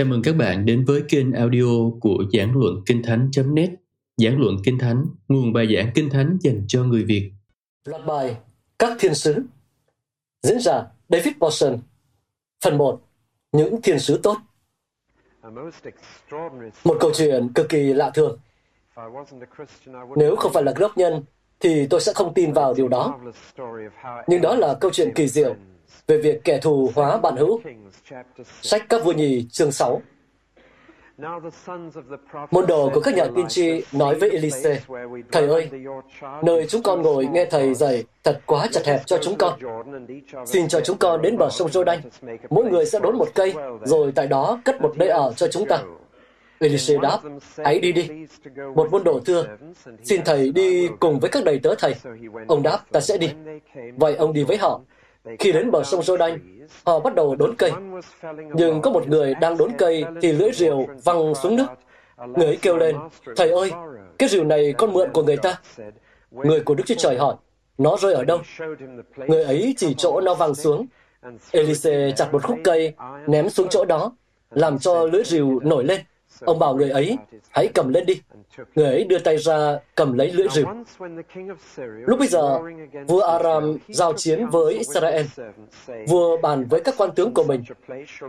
Chào mừng các bạn đến với kênh audio của Giảng Luận Kinh Thánh.net Giảng Luận Kinh Thánh, nguồn bài giảng Kinh Thánh dành cho người Việt. Loạt bài Các Thiên Sứ Diễn giả David Paulson Phần 1 Những Thiên Sứ Tốt Một câu chuyện cực kỳ lạ thường. Nếu không phải là gốc nhân thì tôi sẽ không tin vào điều đó. Nhưng đó là câu chuyện kỳ diệu về việc kẻ thù hóa bạn hữu. Sách các vua nhì chương 6 Môn đồ của các nhà tiên tri nói với Elise, Thầy ơi, nơi chúng con ngồi nghe Thầy dạy thật quá chặt hẹp cho chúng con. Xin cho chúng con đến bờ sông Jordan. Mỗi người sẽ đốn một cây, rồi tại đó cất một nơi ở cho chúng ta. Elise đáp, hãy đi đi. Một môn đồ thưa, xin thầy đi cùng với các đầy tớ thầy. Ông đáp, ta sẽ đi. Vậy ông đi với họ. Khi đến bờ sông Jordan, họ bắt đầu đốn cây. Nhưng có một người đang đốn cây thì lưỡi rìu văng xuống nước. Người ấy kêu lên, Thầy ơi, cái rìu này con mượn của người ta. Người của Đức Chúa Trời hỏi, nó rơi ở đâu? Người ấy chỉ chỗ nó văng xuống. Elise chặt một khúc cây, ném xuống chỗ đó, làm cho lưỡi rìu nổi lên. Ông bảo người ấy, hãy cầm lên đi. Người ấy đưa tay ra cầm lấy lưỡi rìu. Lúc bây giờ, vua Aram giao chiến với Israel. Vua bàn với các quan tướng của mình,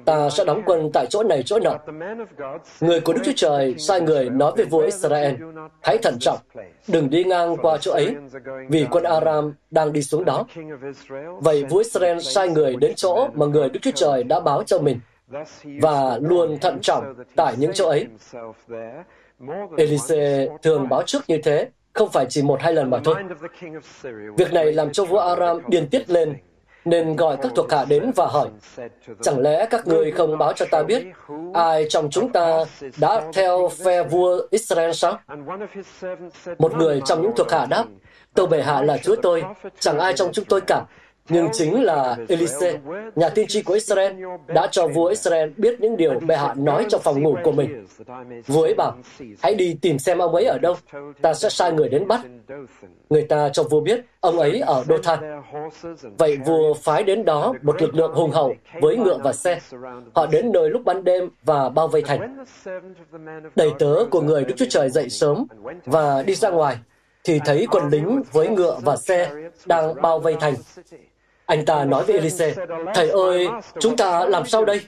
ta sẽ đóng quân tại chỗ này chỗ nọ. Người của Đức Chúa Trời sai người nói với vua Israel, hãy thận trọng, đừng đi ngang qua chỗ ấy, vì quân Aram đang đi xuống đó. Vậy vua Israel sai người đến chỗ mà người Đức Chúa Trời đã báo cho mình và luôn thận trọng tại những chỗ ấy. Elise thường báo trước như thế, không phải chỉ một hai lần mà thôi. Việc này làm cho vua Aram điên tiết lên, nên gọi các thuộc hạ đến và hỏi, chẳng lẽ các người không báo cho ta biết ai trong chúng ta đã theo phe vua Israel sao? Một người trong những thuộc hạ đáp, tâu bệ hạ là chúa tôi, chẳng ai trong chúng tôi cả nhưng chính là Elise, nhà tiên tri của Israel, đã cho vua Israel biết những điều bệ hạ nói trong phòng ngủ của mình. Vua ấy bảo, hãy đi tìm xem ông ấy ở đâu, ta sẽ sai người đến bắt. Người ta cho vua biết ông ấy ở Dothan. Vậy vua phái đến đó một lực lượng hùng hậu với ngựa và xe. Họ đến nơi lúc ban đêm và bao vây thành. Đầy tớ của người Đức Chúa Trời dậy sớm và đi ra ngoài, thì thấy quân lính với ngựa và xe đang bao vây thành. Anh ta nói với Elise, Thầy ơi, chúng ta làm sao đây?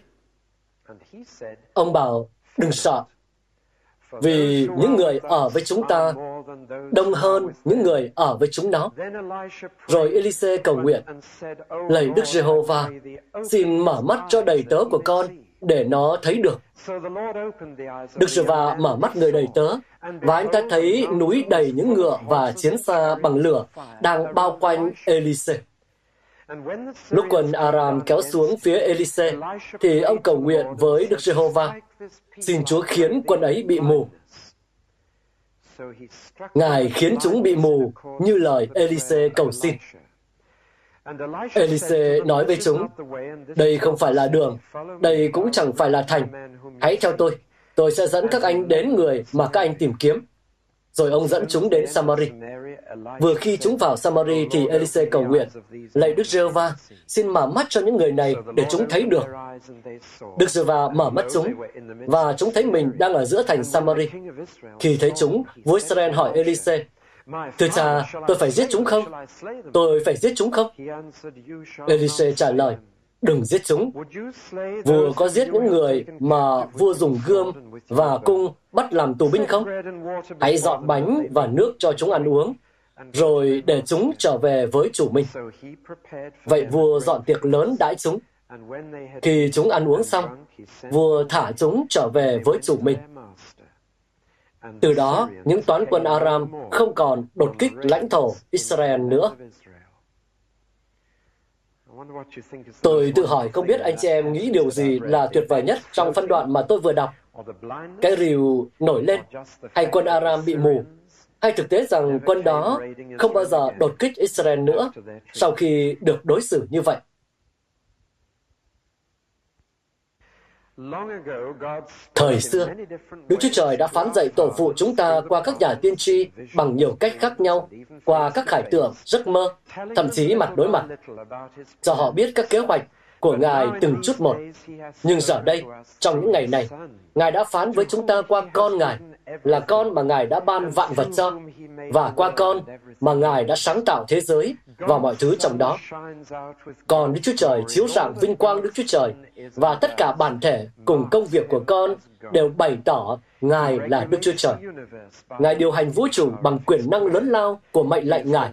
Ông bảo, đừng sợ, vì những người ở với chúng ta đông hơn những người ở với chúng nó. Rồi Elise cầu nguyện, lạy Đức Giê-hô-va, xin mở mắt cho đầy tớ của con để nó thấy được. Đức Giê-va mở mắt người đầy tớ, và anh ta thấy núi đầy những ngựa và chiến xa bằng lửa đang bao quanh Elise. Lúc quân Aram kéo xuống phía Elise, thì ông cầu nguyện với Đức Giê-hô-va, xin Chúa khiến quân ấy bị mù. Ngài khiến chúng bị mù như lời Elise cầu xin. Elise nói với chúng, đây không phải là đường, đây cũng chẳng phải là thành. Hãy theo tôi, tôi sẽ dẫn các anh đến người mà các anh tìm kiếm. Rồi ông dẫn chúng đến Samari. Vừa khi chúng vào Samari thì Elise cầu nguyện, lạy Đức giê va xin mở mắt cho những người này để chúng thấy được. Đức giê va mở mắt chúng, và chúng thấy mình đang ở giữa thành Samari. Khi thấy chúng, vua Israel hỏi Elise, Thưa cha, tôi phải giết chúng không? Tôi phải giết chúng không? Elise trả lời, đừng giết chúng. Vua có giết những người mà vua dùng gươm và cung bắt làm tù binh không? Hãy dọn bánh và nước cho chúng ăn uống, rồi để chúng trở về với chủ mình. Vậy vua dọn tiệc lớn đãi chúng. Khi chúng ăn uống xong, vua thả chúng trở về với chủ mình. Từ đó, những toán quân Aram không còn đột kích lãnh thổ Israel nữa. Tôi tự hỏi không biết anh chị em nghĩ điều gì là tuyệt vời nhất trong phân đoạn mà tôi vừa đọc. Cái rìu nổi lên, hay quân Aram bị mù, hay thực tế rằng quân đó không bao giờ đột kích Israel nữa sau khi được đối xử như vậy. Thời xưa, Đức Chúa Trời đã phán dạy tổ phụ chúng ta qua các nhà tiên tri bằng nhiều cách khác nhau, qua các khải tượng, giấc mơ, thậm chí mặt đối mặt, cho họ biết các kế hoạch của Ngài từng chút một. Nhưng giờ đây, trong những ngày này, Ngài đã phán với chúng ta qua con Ngài, là con mà Ngài đã ban vạn vật cho, và qua con mà Ngài đã sáng tạo thế giới và mọi thứ trong đó. Còn Đức Chúa Trời chiếu rạng vinh quang Đức Chúa Trời và tất cả bản thể cùng công việc của con đều bày tỏ Ngài là Đức Chúa Trời. Ngài điều hành vũ trụ bằng quyền năng lớn lao của mệnh lệnh Ngài.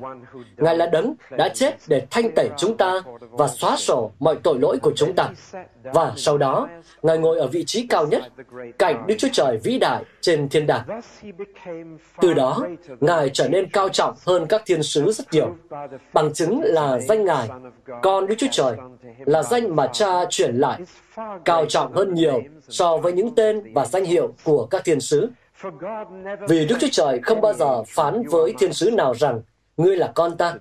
Ngài là đấng đã chết để thanh tẩy chúng ta và xóa sổ mọi tội lỗi của chúng ta. Và sau đó, Ngài ngồi ở vị trí cao nhất, cạnh Đức Chúa Trời vĩ đại trên thiên đàng. Từ đó, Ngài trở nên cao trọng hơn các thiên sứ rất nhiều. Bằng chứng là danh Ngài, con Đức Chúa Trời, là danh mà cha chuyển lại, cao trọng hơn nhiều so với những tên và danh hiệu của các thiên sứ. Vì Đức Chúa Trời không bao giờ phán với thiên sứ nào rằng, ngươi là con ta.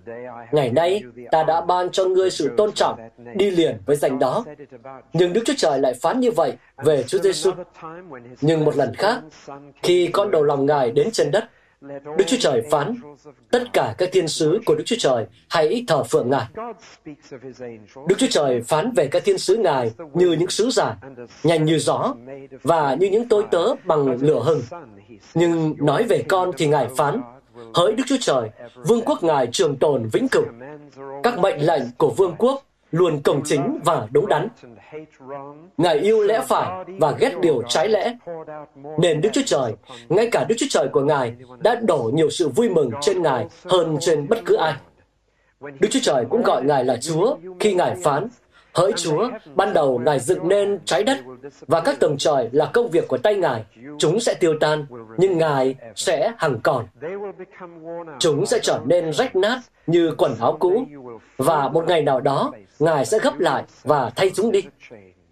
Ngày nay, ta đã ban cho ngươi sự tôn trọng, đi liền với danh đó. Nhưng Đức Chúa Trời lại phán như vậy về Chúa Giêsu. Nhưng một lần khác, khi con đầu lòng Ngài đến trên đất, Đức Chúa Trời phán, tất cả các thiên sứ của Đức Chúa Trời hãy thờ phượng Ngài. Đức Chúa Trời phán về các thiên sứ Ngài như những sứ giả, nhanh như gió, và như những tôi tớ bằng lửa hừng. Nhưng nói về con thì Ngài phán, hỡi Đức Chúa Trời, vương quốc Ngài trường tồn vĩnh cửu. Các mệnh lệnh của vương quốc luôn công chính và đúng đắn. Ngài yêu lẽ phải và ghét điều trái lẽ. Nên Đức Chúa Trời, ngay cả Đức Chúa Trời của Ngài đã đổ nhiều sự vui mừng trên Ngài hơn trên bất cứ ai. Đức Chúa Trời cũng gọi Ngài là Chúa khi Ngài phán, Hỡi Chúa, ban đầu Ngài dựng nên trái đất và các tầng trời là công việc của tay Ngài. Chúng sẽ tiêu tan, nhưng Ngài sẽ hằng còn. Chúng sẽ trở nên rách nát như quần áo cũ và một ngày nào đó Ngài sẽ gấp lại và thay chúng đi.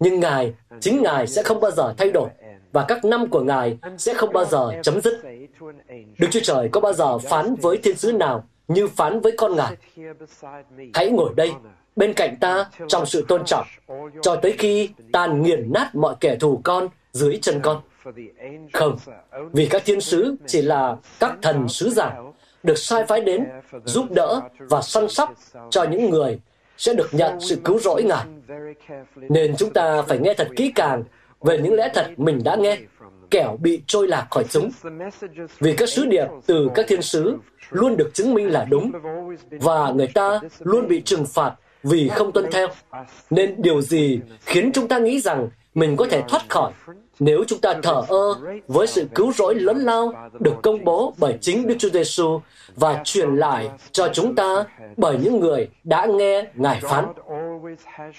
Nhưng Ngài, chính Ngài sẽ không bao giờ thay đổi và các năm của Ngài sẽ không bao giờ chấm dứt. Đức Chúa Trời có bao giờ phán với thiên sứ nào như phán với con Ngài? Hãy ngồi đây bên cạnh ta trong sự tôn trọng, cho tới khi ta nghiền nát mọi kẻ thù con dưới chân con. Không, vì các thiên sứ chỉ là các thần sứ giả được sai phái đến giúp đỡ và săn sóc cho những người sẽ được nhận sự cứu rỗi Ngài. Nên chúng ta phải nghe thật kỹ càng về những lẽ thật mình đã nghe, kẻo bị trôi lạc khỏi chúng. Vì các sứ điệp từ các thiên sứ luôn được chứng minh là đúng, và người ta luôn bị trừng phạt vì không tuân theo. Nên điều gì khiến chúng ta nghĩ rằng mình có thể thoát khỏi nếu chúng ta thờ ơ với sự cứu rỗi lớn lao được công bố bởi chính Đức Chúa Giêsu và truyền lại cho chúng ta bởi những người đã nghe Ngài phán.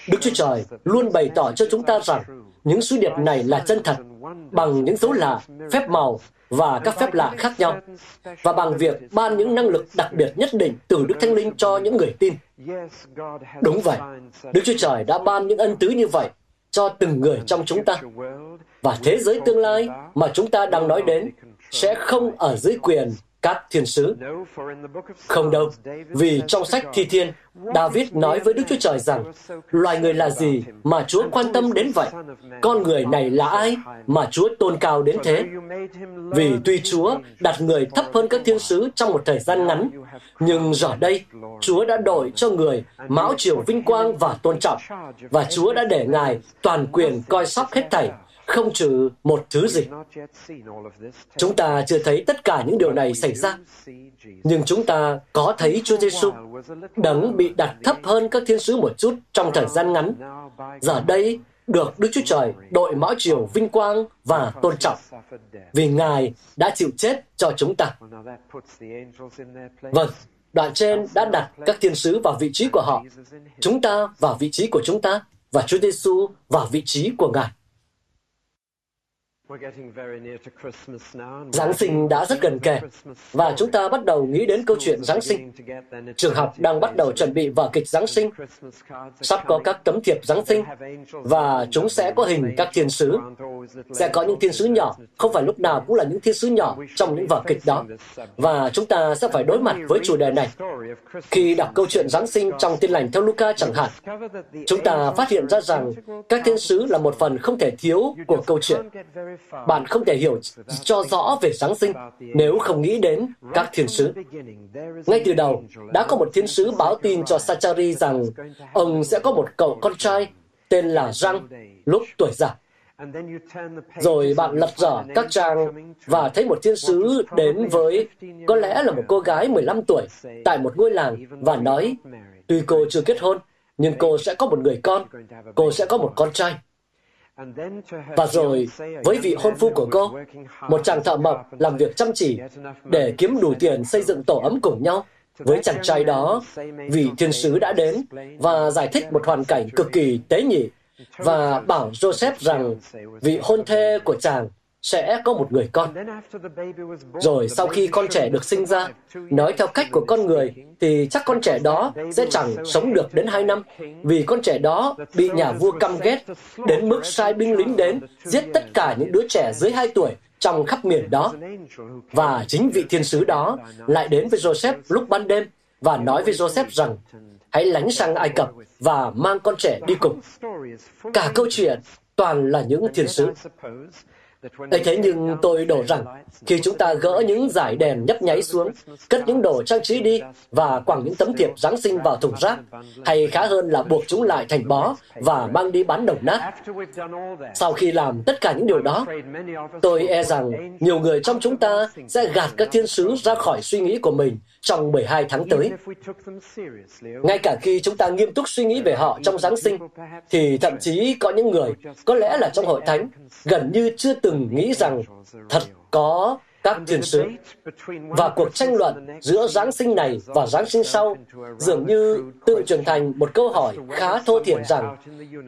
Đức Chúa Trời luôn bày tỏ cho chúng ta rằng những sứ điệp này là chân thật bằng những dấu lạ, phép màu và các phép lạ khác nhau và bằng việc ban những năng lực đặc biệt nhất định từ Đức Thánh Linh cho những người tin. Đúng vậy, Đức Chúa Trời đã ban những ân tứ như vậy cho từng người trong chúng ta. Và thế giới tương lai mà chúng ta đang nói đến sẽ không ở dưới quyền các thiên sứ. Không đâu, vì trong sách Thi Thiên, David nói với Đức Chúa Trời rằng, loài người là gì mà Chúa quan tâm đến vậy? Con người này là ai mà Chúa tôn cao đến thế? Vì tuy Chúa đặt người thấp hơn các thiên sứ trong một thời gian ngắn, nhưng giờ đây, Chúa đã đổi cho người mão triều vinh quang và tôn trọng, và Chúa đã để Ngài toàn quyền coi sóc hết thảy, không trừ một thứ gì. Chúng ta chưa thấy tất cả những điều này xảy ra, nhưng chúng ta có thấy Chúa Giêsu đấng bị đặt thấp hơn các thiên sứ một chút trong thời gian ngắn. Giờ đây được Đức Chúa Trời đội mão triều vinh quang và tôn trọng vì Ngài đã chịu chết cho chúng ta. Vâng, đoạn trên đã đặt các thiên sứ vào vị trí của họ, chúng ta vào vị trí của chúng ta và Chúa Giêsu vào vị trí của Ngài. Giáng sinh đã rất gần kề và chúng ta bắt đầu nghĩ đến câu chuyện Giáng sinh. Trường học đang bắt đầu chuẩn bị vở kịch Giáng sinh. Sắp có các tấm thiệp Giáng sinh và chúng sẽ có hình các thiên sứ. Sẽ có những thiên sứ nhỏ, không phải lúc nào cũng là những thiên sứ nhỏ trong những vở kịch đó. Và chúng ta sẽ phải đối mặt với chủ đề này. Khi đọc câu chuyện Giáng sinh trong tin lành theo Luca chẳng hạn, chúng ta phát hiện ra rằng các thiên sứ là một phần không thể thiếu của câu chuyện. Bạn không thể hiểu cho rõ về Giáng sinh nếu không nghĩ đến các thiên sứ. Ngay từ đầu, đã có một thiên sứ báo tin cho Sachari rằng ông sẽ có một cậu con trai tên là Răng lúc tuổi già. Rồi bạn lật dở các trang và thấy một thiên sứ đến với có lẽ là một cô gái 15 tuổi tại một ngôi làng và nói, tuy cô chưa kết hôn, nhưng cô sẽ có một người con, cô sẽ có một con trai. Và rồi, với vị hôn phu của cô, một chàng thợ mộc làm việc chăm chỉ để kiếm đủ tiền xây dựng tổ ấm cùng nhau, với chàng trai đó, vị thiên sứ đã đến và giải thích một hoàn cảnh cực kỳ tế nhị và bảo Joseph rằng vị hôn thê của chàng sẽ có một người con. Rồi sau khi con trẻ được sinh ra, nói theo cách của con người, thì chắc con trẻ đó sẽ chẳng sống được đến hai năm, vì con trẻ đó bị nhà vua căm ghét, đến mức sai binh lính đến, giết tất cả những đứa trẻ dưới hai tuổi trong khắp miền đó. Và chính vị thiên sứ đó lại đến với Joseph lúc ban đêm và nói với Joseph rằng, hãy lánh sang Ai Cập và mang con trẻ đi cùng. Cả câu chuyện toàn là những thiên sứ ấy thế nhưng tôi đổ rằng, khi chúng ta gỡ những giải đèn nhấp nháy xuống, cất những đồ trang trí đi và quẳng những tấm thiệp Giáng sinh vào thùng rác, hay khá hơn là buộc chúng lại thành bó và mang đi bán đồng nát. Sau khi làm tất cả những điều đó, tôi e rằng nhiều người trong chúng ta sẽ gạt các thiên sứ ra khỏi suy nghĩ của mình trong 12 tháng tới. Ngay cả khi chúng ta nghiêm túc suy nghĩ về họ trong Giáng sinh, thì thậm chí có những người, có lẽ là trong hội thánh, gần như chưa từng nghĩ rằng thật có các thiên sứ. Và cuộc tranh luận giữa Giáng sinh này và Giáng sinh sau dường như tự trở thành một câu hỏi khá thô thiển rằng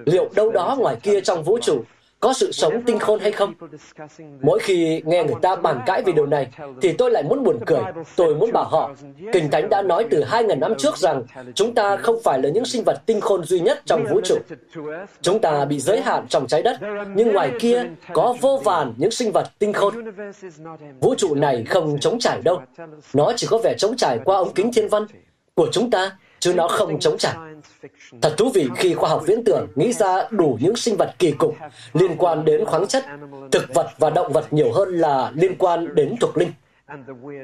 liệu đâu đó ngoài kia trong vũ trụ có sự sống tinh khôn hay không? Mỗi khi nghe người ta bàn cãi về điều này, thì tôi lại muốn buồn cười. Tôi muốn bảo họ, Kinh Thánh đã nói từ 2.000 năm trước rằng chúng ta không phải là những sinh vật tinh khôn duy nhất trong vũ trụ. Chúng ta bị giới hạn trong trái đất, nhưng ngoài kia có vô vàn những sinh vật tinh khôn. Vũ trụ này không trống trải đâu. Nó chỉ có vẻ trống trải qua ống kính thiên văn của chúng ta, chứ nó không trống trải. Thật thú vị khi khoa học viễn tưởng nghĩ ra đủ những sinh vật kỳ cục liên quan đến khoáng chất, thực vật và động vật nhiều hơn là liên quan đến thuộc linh.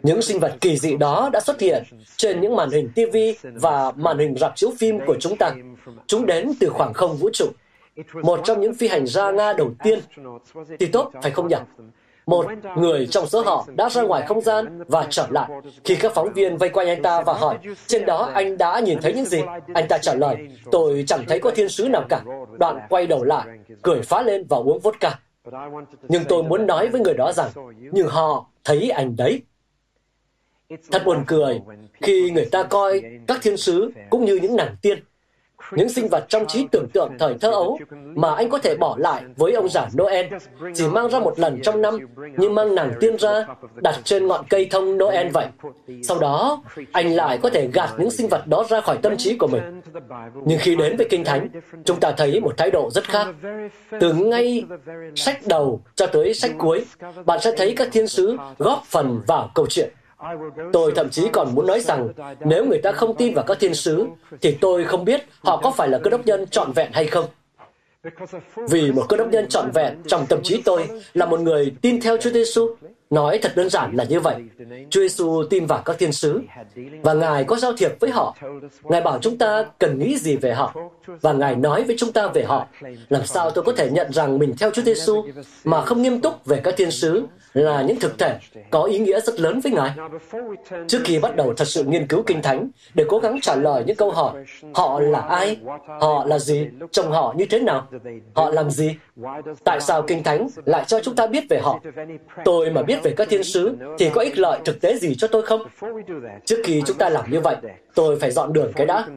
Những sinh vật kỳ dị đó đã xuất hiện trên những màn hình TV và màn hình rạp chiếu phim của chúng ta. Chúng đến từ khoảng không vũ trụ. Một trong những phi hành gia Nga đầu tiên, thì tốt, phải không nhỉ? Một người trong số họ đã ra ngoài không gian và trở lại. Khi các phóng viên vây quanh anh ta và hỏi, trên đó anh đã nhìn thấy những gì? Anh ta trả lời, tôi chẳng thấy có thiên sứ nào cả. Đoạn quay đầu lại, cười phá lên và uống vodka. Nhưng tôi muốn nói với người đó rằng, nhưng họ thấy anh đấy. Thật buồn cười khi người ta coi các thiên sứ cũng như những nàng tiên những sinh vật trong trí tưởng tượng thời thơ ấu mà anh có thể bỏ lại với ông già Noel, chỉ mang ra một lần trong năm, như mang nàng tiên ra, đặt trên ngọn cây thông Noel vậy. Sau đó, anh lại có thể gạt những sinh vật đó ra khỏi tâm trí của mình. Nhưng khi đến với Kinh Thánh, chúng ta thấy một thái độ rất khác. Từ ngay sách đầu cho tới sách cuối, bạn sẽ thấy các thiên sứ góp phần vào câu chuyện. Tôi thậm chí còn muốn nói rằng, nếu người ta không tin vào các thiên sứ, thì tôi không biết họ có phải là cơ đốc nhân trọn vẹn hay không. Vì một cơ đốc nhân trọn vẹn trong tâm trí tôi là một người tin theo Chúa Giêsu. Nói thật đơn giản là như vậy. Chúa Giêsu tin vào các thiên sứ và Ngài có giao thiệp với họ. Ngài bảo chúng ta cần nghĩ gì về họ và Ngài nói với chúng ta về họ. Làm sao tôi có thể nhận rằng mình theo Chúa Giêsu mà không nghiêm túc về các thiên sứ là những thực thể có ý nghĩa rất lớn với Ngài. Trước khi bắt đầu thật sự nghiên cứu Kinh Thánh để cố gắng trả lời những câu hỏi, họ là ai? Họ là gì? Trông họ như thế nào? Họ làm gì? Tại sao Kinh Thánh lại cho chúng ta biết về họ? Tôi mà biết về các thiên sứ thì có ích lợi thực tế gì cho tôi không? Trước khi chúng ta làm như vậy, tôi phải dọn đường cái đã.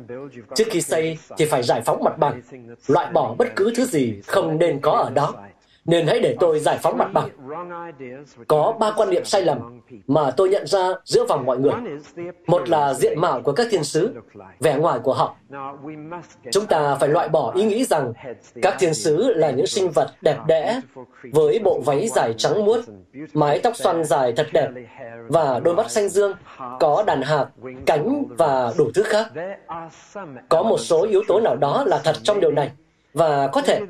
Trước khi xây thì phải giải phóng mặt bằng, loại bỏ bất cứ thứ gì không nên có ở đó nên hãy để tôi giải phóng mặt bằng. Có ba quan niệm sai lầm mà tôi nhận ra giữa vòng mọi người. Một là diện mạo của các thiên sứ, vẻ ngoài của họ. Chúng ta phải loại bỏ ý nghĩ rằng các thiên sứ là những sinh vật đẹp đẽ với bộ váy dài trắng muốt, mái tóc xoăn dài thật đẹp và đôi mắt xanh dương, có đàn hạc, cánh và đủ thứ khác. Có một số yếu tố nào đó là thật trong điều này và có thể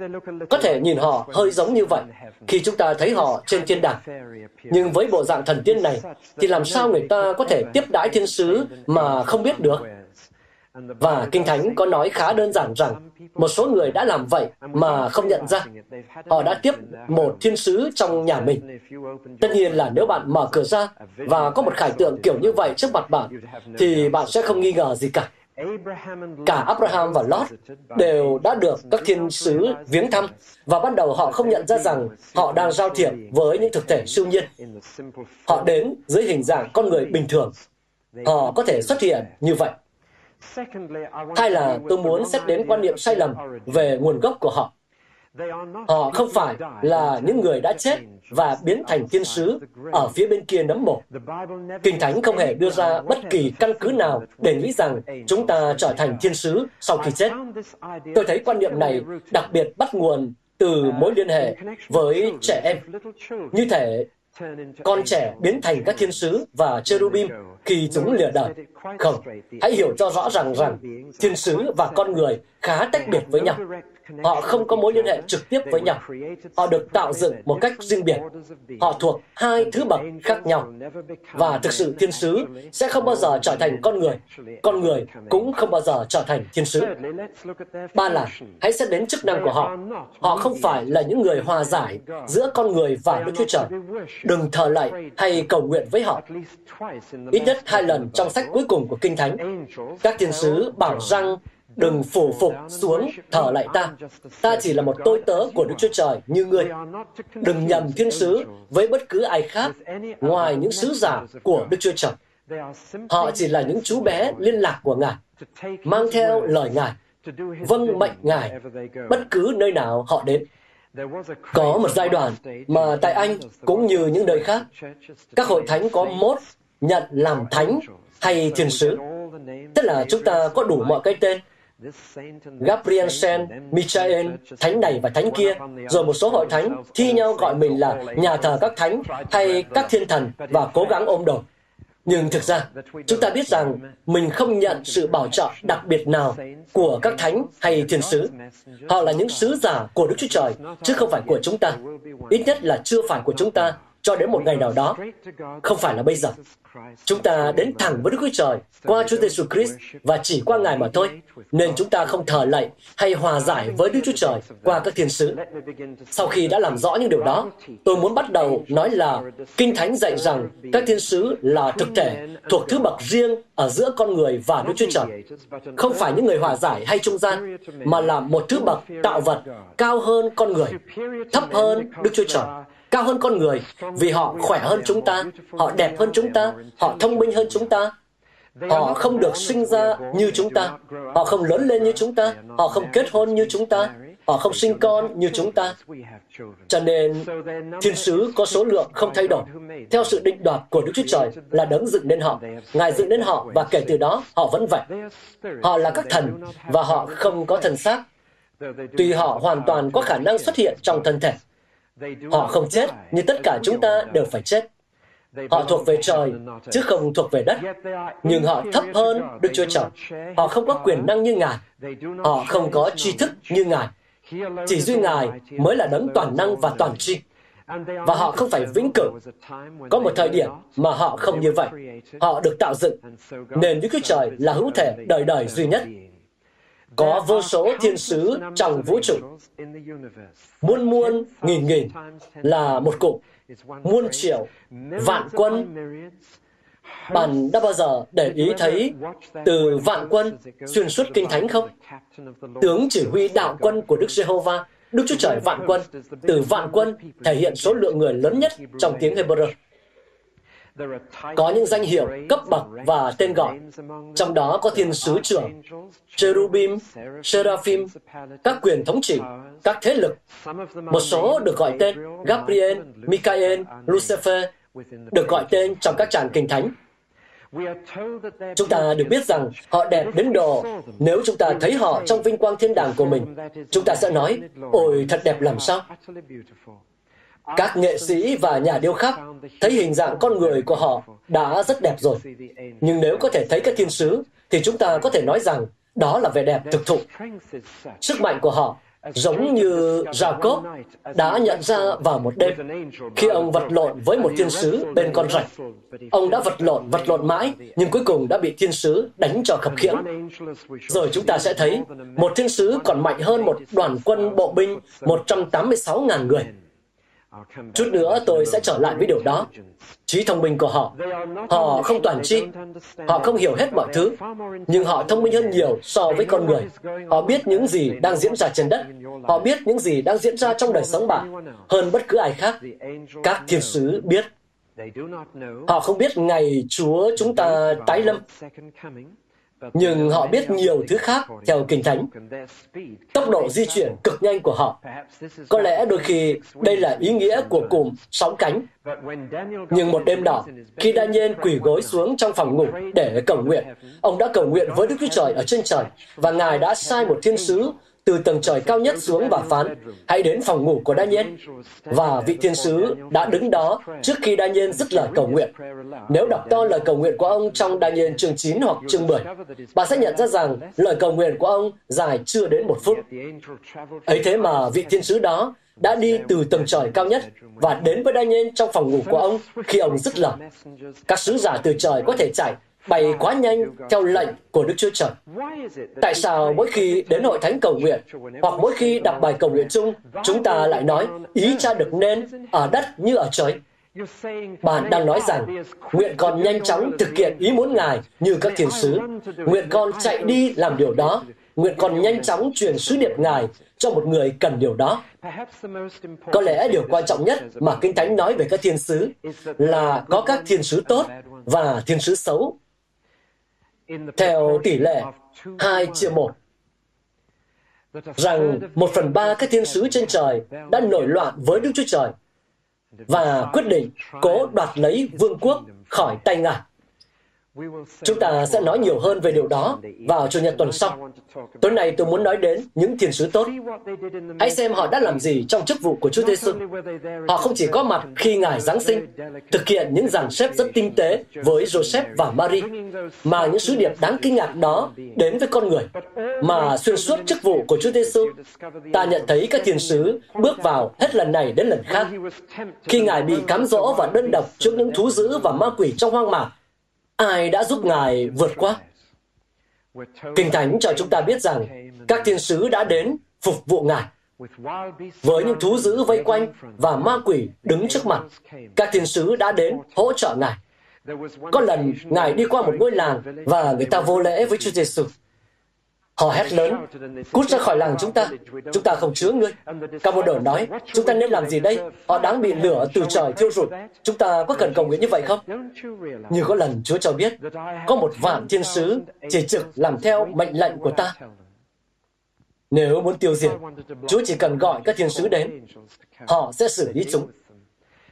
có thể nhìn họ hơi giống như vậy khi chúng ta thấy họ trên thiên đàng nhưng với bộ dạng thần tiên này thì làm sao người ta có thể tiếp đãi thiên sứ mà không biết được Và Kinh Thánh có nói khá đơn giản rằng một số người đã làm vậy mà không nhận ra. Họ đã tiếp một thiên sứ trong nhà mình. Tất nhiên là nếu bạn mở cửa ra và có một khải tượng kiểu như vậy trước mặt bạn, thì bạn sẽ không nghi ngờ gì cả. Cả Abraham và Lot đều đã được các thiên sứ viếng thăm và ban đầu họ không nhận ra rằng họ đang giao thiệp với những thực thể siêu nhiên. Họ đến dưới hình dạng con người bình thường. Họ có thể xuất hiện như vậy. Hai là tôi muốn xét đến quan niệm sai lầm về nguồn gốc của họ. Họ không phải là những người đã chết và biến thành thiên sứ ở phía bên kia nấm mộ. Kinh Thánh không hề đưa ra bất kỳ căn cứ nào để nghĩ rằng chúng ta trở thành thiên sứ sau khi chết. Tôi thấy quan niệm này đặc biệt bắt nguồn từ mối liên hệ với trẻ em. Như thể con trẻ biến thành các thiên sứ và cherubim khi chúng lìa đời. Không, hãy hiểu cho rõ ràng rằng thiên sứ và con người khá tách biệt với nhau. Họ không có mối liên hệ trực tiếp với nhau. Họ được tạo dựng một cách riêng biệt. Họ thuộc hai thứ bậc khác nhau. Và thực sự thiên sứ sẽ không bao giờ trở thành con người. Con người cũng không bao giờ trở thành thiên sứ. Ba là, hãy xét đến chức năng của họ. Họ không phải là những người hòa giải giữa con người và Đức Chúa Trời. Đừng thờ lạy hay cầu nguyện với họ. Ít nhất hai lần trong sách cuối cùng của Kinh Thánh, các thiên sứ bảo rằng Đừng phủ phục xuống thở lại ta. Ta chỉ là một tôi tớ của Đức Chúa Trời như ngươi. Đừng nhầm thiên sứ với bất cứ ai khác ngoài những sứ giả của Đức Chúa Trời. Họ chỉ là những chú bé liên lạc của Ngài, mang theo lời Ngài, vâng mệnh Ngài, bất cứ nơi nào họ đến. Có một giai đoạn mà tại Anh cũng như những nơi khác, các hội thánh có mốt nhận làm thánh hay thiên sứ. Tức là chúng ta có đủ mọi cái tên Gabriel Sen, Michael, thánh này và thánh kia, rồi một số hội thánh thi nhau gọi mình là nhà thờ các thánh hay các thiên thần và cố gắng ôm đồn. Nhưng thực ra, chúng ta biết rằng mình không nhận sự bảo trợ đặc biệt nào của các thánh hay thiên sứ. Họ là những sứ giả của Đức Chúa Trời, chứ không phải của chúng ta. Ít nhất là chưa phải của chúng ta cho đến một ngày nào đó. Không phải là bây giờ. Chúng ta đến thẳng với Đức Chúa Trời qua Chúa Giêsu Christ và chỉ qua Ngài mà thôi. Nên chúng ta không thờ lạy hay hòa giải với Đức Chúa Trời qua các thiên sứ. Sau khi đã làm rõ những điều đó, tôi muốn bắt đầu nói là Kinh Thánh dạy rằng các thiên sứ là thực thể thuộc thứ bậc riêng ở giữa con người và Đức Chúa Trời. Không phải những người hòa giải hay trung gian, mà là một thứ bậc tạo vật cao hơn con người, thấp hơn Đức Chúa Trời cao hơn con người vì họ khỏe hơn chúng ta, họ đẹp hơn chúng ta, họ thông minh hơn chúng ta. Họ không được sinh ra như chúng ta, họ không lớn lên như chúng ta, họ không kết hôn như chúng ta, họ không sinh con như chúng ta. Cho nên, thiên sứ có số lượng không thay đổi. Theo sự định đoạt của Đức Chúa Trời là đấng dựng nên họ. Ngài dựng nên họ và kể từ đó họ vẫn vậy. Họ là các thần và họ không có thần xác. Tuy họ hoàn toàn có khả năng xuất hiện trong thân thể, Họ không chết, như tất cả chúng ta đều phải chết. Họ thuộc về trời, chứ không thuộc về đất. Nhưng họ thấp hơn Đức Chúa Trời. Họ không có quyền năng như Ngài. Họ không có tri thức như Ngài. Chỉ duy Ngài mới là đấng toàn năng và toàn tri. Và họ không phải vĩnh cửu. Có một thời điểm mà họ không như vậy. Họ được tạo dựng. Nên Đức Chúa Trời là hữu thể đời đời duy nhất có vô số thiên sứ trong vũ trụ. Muôn muôn, nghìn nghìn là một cụm. Muôn triệu, vạn quân. Bạn đã bao giờ để ý thấy từ vạn quân xuyên suốt kinh thánh không? Tướng chỉ huy đạo quân của Đức Giê-hô-va, Đức Chúa Trời vạn quân, từ vạn quân thể hiện số lượng người lớn nhất trong tiếng Hebrew. Có những danh hiệu, cấp bậc và tên gọi. Trong đó có thiên sứ trưởng, cherubim, seraphim, các quyền thống trị, các thế lực. Một số được gọi tên Gabriel, Michael, Lucifer, được gọi tên trong các tràng kinh thánh. Chúng ta được biết rằng họ đẹp đến độ nếu chúng ta thấy họ trong vinh quang thiên đàng của mình, chúng ta sẽ nói, ôi thật đẹp làm sao. Các nghệ sĩ và nhà điêu khắc thấy hình dạng con người của họ đã rất đẹp rồi. Nhưng nếu có thể thấy các thiên sứ, thì chúng ta có thể nói rằng đó là vẻ đẹp thực thụ. Sức mạnh của họ giống như Jacob đã nhận ra vào một đêm khi ông vật lộn với một thiên sứ bên con rạch. Ông đã vật lộn, vật lộn mãi, nhưng cuối cùng đã bị thiên sứ đánh cho khập khiễng. Rồi chúng ta sẽ thấy một thiên sứ còn mạnh hơn một đoàn quân bộ binh 186.000 người. Chút nữa tôi sẽ trở lại với điều đó. Trí thông minh của họ. Họ không toàn tri. Họ không hiểu hết mọi thứ. Nhưng họ thông minh hơn nhiều so với con người. Họ biết những gì đang diễn ra trên đất. Họ biết những gì đang diễn ra trong đời sống bạn, hơn bất cứ ai khác. Các thiên sứ biết. Họ không biết ngày Chúa chúng ta tái lâm nhưng họ biết nhiều thứ khác theo Kinh Thánh. Tốc độ di chuyển cực nhanh của họ. Có lẽ đôi khi đây là ý nghĩa của cụm sóng cánh. Nhưng một đêm nọ, khi Daniel quỳ gối xuống trong phòng ngủ để cầu nguyện, ông đã cầu nguyện với Đức Chúa Trời ở trên trời và Ngài đã sai một thiên sứ từ tầng trời cao nhất xuống và phán, hãy đến phòng ngủ của Daniel. Và vị thiên sứ đã đứng đó trước khi Daniel dứt lời cầu nguyện. Nếu đọc to lời cầu nguyện của ông trong Daniel chương 9 hoặc chương 10, bạn sẽ nhận ra rằng lời cầu nguyện của ông dài chưa đến một phút. Ấy thế mà vị thiên sứ đó đã đi từ tầng trời cao nhất và đến với Daniel trong phòng ngủ của ông khi ông dứt lời. Các sứ giả từ trời có thể chạy bay quá nhanh theo lệnh của Đức Chúa Trời. Tại sao mỗi khi đến hội thánh cầu nguyện hoặc mỗi khi đọc bài cầu nguyện chung, chúng ta lại nói ý cha được nên ở đất như ở trời? Bạn đang nói rằng, nguyện con nhanh chóng thực hiện ý muốn Ngài như các thiên sứ. Nguyện con chạy đi làm điều đó. Nguyện con nhanh chóng truyền sứ điệp Ngài cho một người cần điều đó. Có lẽ điều quan trọng nhất mà Kinh Thánh nói về các thiên sứ là có các thiên sứ tốt và thiên sứ xấu theo tỷ lệ 2 chia 1 rằng một phần ba các thiên sứ trên trời đã nổi loạn với Đức Chúa Trời và quyết định cố đoạt lấy vương quốc khỏi tay Ngài. Chúng ta sẽ nói nhiều hơn về điều đó vào Chủ nhật tuần sau. Tối nay tôi muốn nói đến những thiên sứ tốt. Hãy xem họ đã làm gì trong chức vụ của Chúa Giêsu. Họ không chỉ có mặt khi Ngài Giáng sinh, thực hiện những giảng xếp rất tinh tế với Joseph và Mary, mà những sứ điệp đáng kinh ngạc đó đến với con người, mà xuyên suốt chức vụ của Chúa Giêsu, ta nhận thấy các thiên sứ bước vào hết lần này đến lần khác. Khi Ngài bị cám dỗ và đơn độc trước những thú dữ và ma quỷ trong hoang mạc, ai đã giúp Ngài vượt qua? Kinh Thánh cho chúng ta biết rằng các thiên sứ đã đến phục vụ Ngài. Với những thú dữ vây quanh và ma quỷ đứng trước mặt, các thiên sứ đã đến hỗ trợ Ngài. Có lần Ngài đi qua một ngôi làng và người ta vô lễ với Chúa Giêsu. Họ hét lớn, cút ra khỏi làng chúng ta, chúng ta không chứa ngươi. Các nói, chúng ta nên làm gì đây? Họ đáng bị lửa từ trời thiêu rụt. Chúng ta có cần cầu nguyện như vậy không? Như có lần Chúa cho biết, có một vạn thiên sứ chỉ trực làm theo mệnh lệnh của ta. Nếu muốn tiêu diệt, Chúa chỉ cần gọi các thiên sứ đến, họ sẽ xử lý chúng.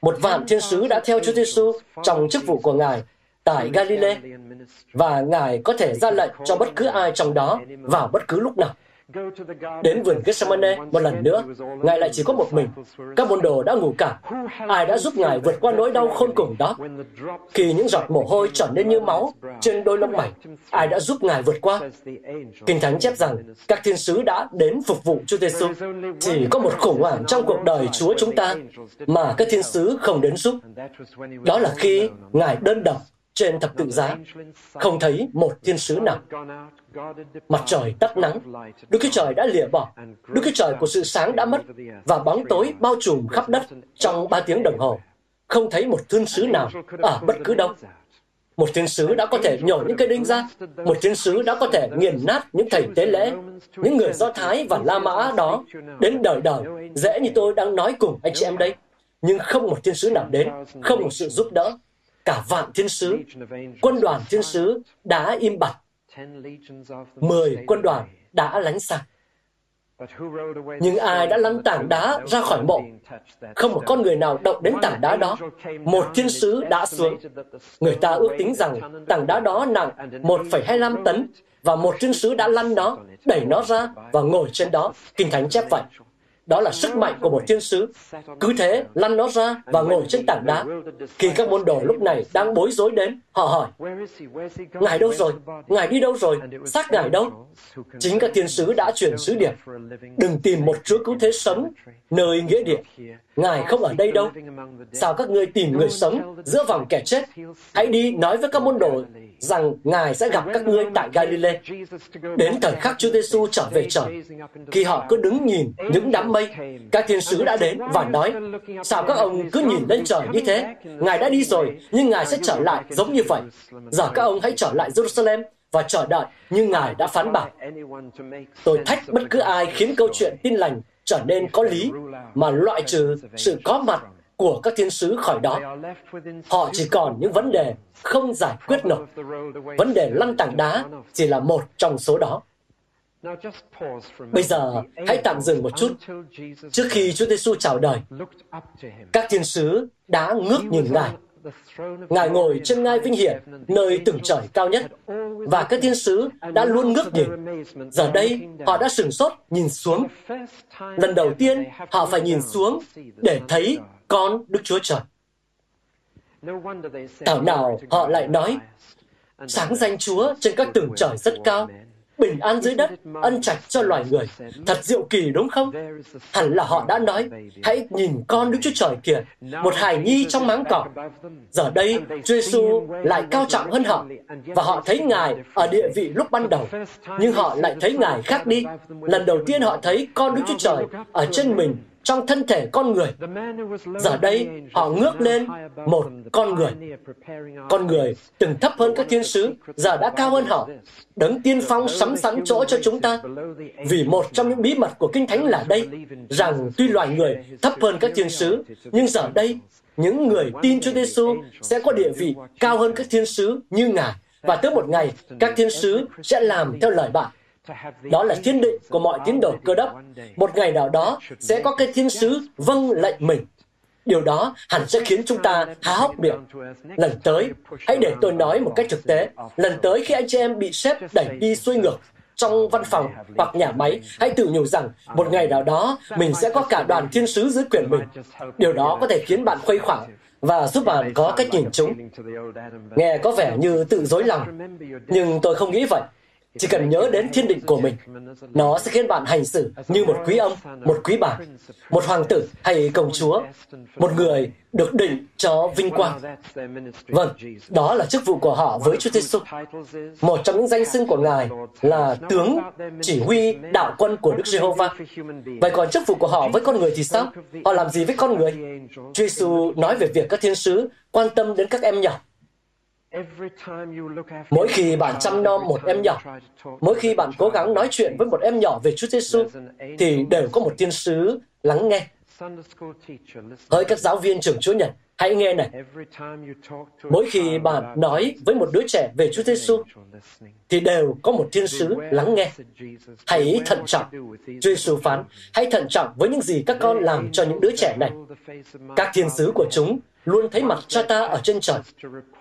Một vạn thiên sứ đã theo Chúa Giêsu trong chức vụ của Ngài tại Galilee và Ngài có thể ra lệnh cho bất cứ ai trong đó vào bất cứ lúc nào. Đến vườn Gethsemane một lần nữa, Ngài lại chỉ có một mình. Các môn đồ đã ngủ cả. Ai đã giúp Ngài vượt qua nỗi đau khôn cùng đó? Khi những giọt mồ hôi trở nên như máu trên đôi lông mày, ai đã giúp Ngài vượt qua? Kinh Thánh chép rằng các thiên sứ đã đến phục vụ Chúa Giêsu. Chỉ có một khủng hoảng trong cuộc đời Chúa chúng ta mà các thiên sứ không đến giúp. Đó là khi Ngài đơn độc trên thập tự giá, không thấy một thiên sứ nào. Mặt trời tắt nắng, Đức Chúa Trời đã lìa bỏ, Đức Chúa Trời của sự sáng đã mất, và bóng tối bao trùm khắp đất trong ba tiếng đồng hồ. Không thấy một thiên sứ nào ở bất cứ đâu. Một thiên sứ đã có thể nhổ những cây đinh ra, một thiên sứ đã có thể nghiền nát những thầy tế lễ, những người Do Thái và La Mã đó, đến đời đời, dễ như tôi đang nói cùng anh chị em đây. Nhưng không một thiên sứ nào đến, không một sự giúp đỡ, cả vạn thiên sứ, quân đoàn thiên sứ đã im bặt. Mười quân đoàn đã lánh xa. Nhưng ai đã lăn tảng đá ra khỏi mộ? Không một con người nào động đến tảng đá đó. Một thiên sứ đã xuống. Người ta ước tính rằng tảng đá đó nặng 1,25 tấn và một thiên sứ đã lăn nó, đẩy nó ra và ngồi trên đó. Kinh Thánh chép vậy đó là sức mạnh của một thiên sứ. Cứ thế, lăn nó ra và ngồi trên tảng đá. Khi các môn đồ lúc này đang bối rối đến, họ hỏi, Ngài đâu rồi? Ngài đi đâu rồi? Xác Ngài đâu? Chính các thiên sứ đã chuyển sứ điệp. Đừng tìm một Chúa cứu thế sống nơi nghĩa địa. Ngài không ở đây đâu. Sao các ngươi tìm người sống giữa vòng kẻ chết? Hãy đi nói với các môn đồ rằng Ngài sẽ gặp các ngươi tại Galilee. Đến thời khắc Chúa Giêsu trở về trời, khi họ cứ đứng nhìn những đám mây, các thiên sứ đã đến và nói, sao các ông cứ nhìn lên trời như thế? Ngài đã đi rồi, nhưng Ngài sẽ trở lại giống như vậy. Giờ các ông hãy trở lại Jerusalem và chờ đợi như Ngài đã phán bảo. Tôi thách bất cứ ai khiến câu chuyện tin lành trở nên có lý mà loại trừ sự có mặt của các thiên sứ khỏi đó. Họ chỉ còn những vấn đề không giải quyết nổi. Vấn đề lăn tảng đá chỉ là một trong số đó. Bây giờ, hãy tạm dừng một chút. Trước khi Chúa Giêsu chào đời, các thiên sứ đã ngước nhìn Ngài. Ngài ngồi trên ngai vinh hiển, nơi từng trời cao nhất, và các thiên sứ đã luôn ngước nhìn. Giờ đây, họ đã sửng sốt nhìn xuống. Lần đầu tiên, họ phải nhìn xuống để thấy con Đức Chúa Trời. Thảo nào họ lại nói, sáng danh Chúa trên các tường trời rất cao, bình an dưới đất, ân trạch cho loài người. Thật diệu kỳ đúng không? Hẳn là họ đã nói, hãy nhìn con Đức Chúa Trời kìa, một hài nhi trong máng cỏ. Giờ đây, Chúa Giêsu lại cao trọng hơn họ, và họ thấy Ngài ở địa vị lúc ban đầu, nhưng họ lại thấy Ngài khác đi. Lần đầu tiên họ thấy con Đức Chúa Trời ở trên mình trong thân thể con người. Giờ đây, họ ngước lên một con người. Con người từng thấp hơn các thiên sứ, giờ đã cao hơn họ. Đấng tiên phong sắm sẵn chỗ cho chúng ta. Vì một trong những bí mật của Kinh Thánh là đây, rằng tuy loài người thấp hơn các thiên sứ, nhưng giờ đây, những người tin Chúa Giêsu sẽ có địa vị cao hơn các thiên sứ như Ngài. Và tới một ngày, các thiên sứ sẽ làm theo lời bạn đó là thiên định của mọi tín đồ cơ đốc. Một ngày nào đó sẽ có cái thiên sứ vâng lệnh mình. Điều đó hẳn sẽ khiến chúng ta há hốc miệng. Lần tới, hãy để tôi nói một cách thực tế. Lần tới khi anh chị em bị sếp đẩy đi xuôi ngược trong văn phòng hoặc nhà máy, hãy tự nhủ rằng một ngày nào đó mình sẽ có cả đoàn thiên sứ dưới quyền mình. Điều đó có thể khiến bạn khuây khỏa và giúp bạn có cách nhìn chúng. Nghe có vẻ như tự dối lòng, nhưng tôi không nghĩ vậy. Chỉ cần nhớ đến thiên định của mình, nó sẽ khiến bạn hành xử như một quý ông, một quý bà, một hoàng tử hay công chúa, một người được định cho vinh quang. Vâng, đó là chức vụ của họ với Chúa Giêsu. Một trong những danh xưng của Ngài là tướng chỉ huy đạo quân của Đức Giê-hô-va. Vậy còn chức vụ của họ với con người thì sao? Họ làm gì với con người? Chúa Giêsu nói về việc các thiên sứ quan tâm đến các em nhỏ. Mỗi khi bạn chăm nom một em nhỏ, mỗi khi bạn cố gắng nói chuyện với một em nhỏ về Chúa Giêsu, thì đều có một thiên sứ lắng nghe. Hỡi các giáo viên trường Chúa Nhật, hãy nghe này. Mỗi khi bạn nói với một đứa trẻ về Chúa Giêsu, thì đều có một thiên sứ lắng nghe. Hãy thận trọng. Chúa Giêsu phán, hãy thận trọng với những gì các con làm cho những đứa trẻ này. Các thiên sứ của chúng luôn thấy mặt cha ta ở trên trời.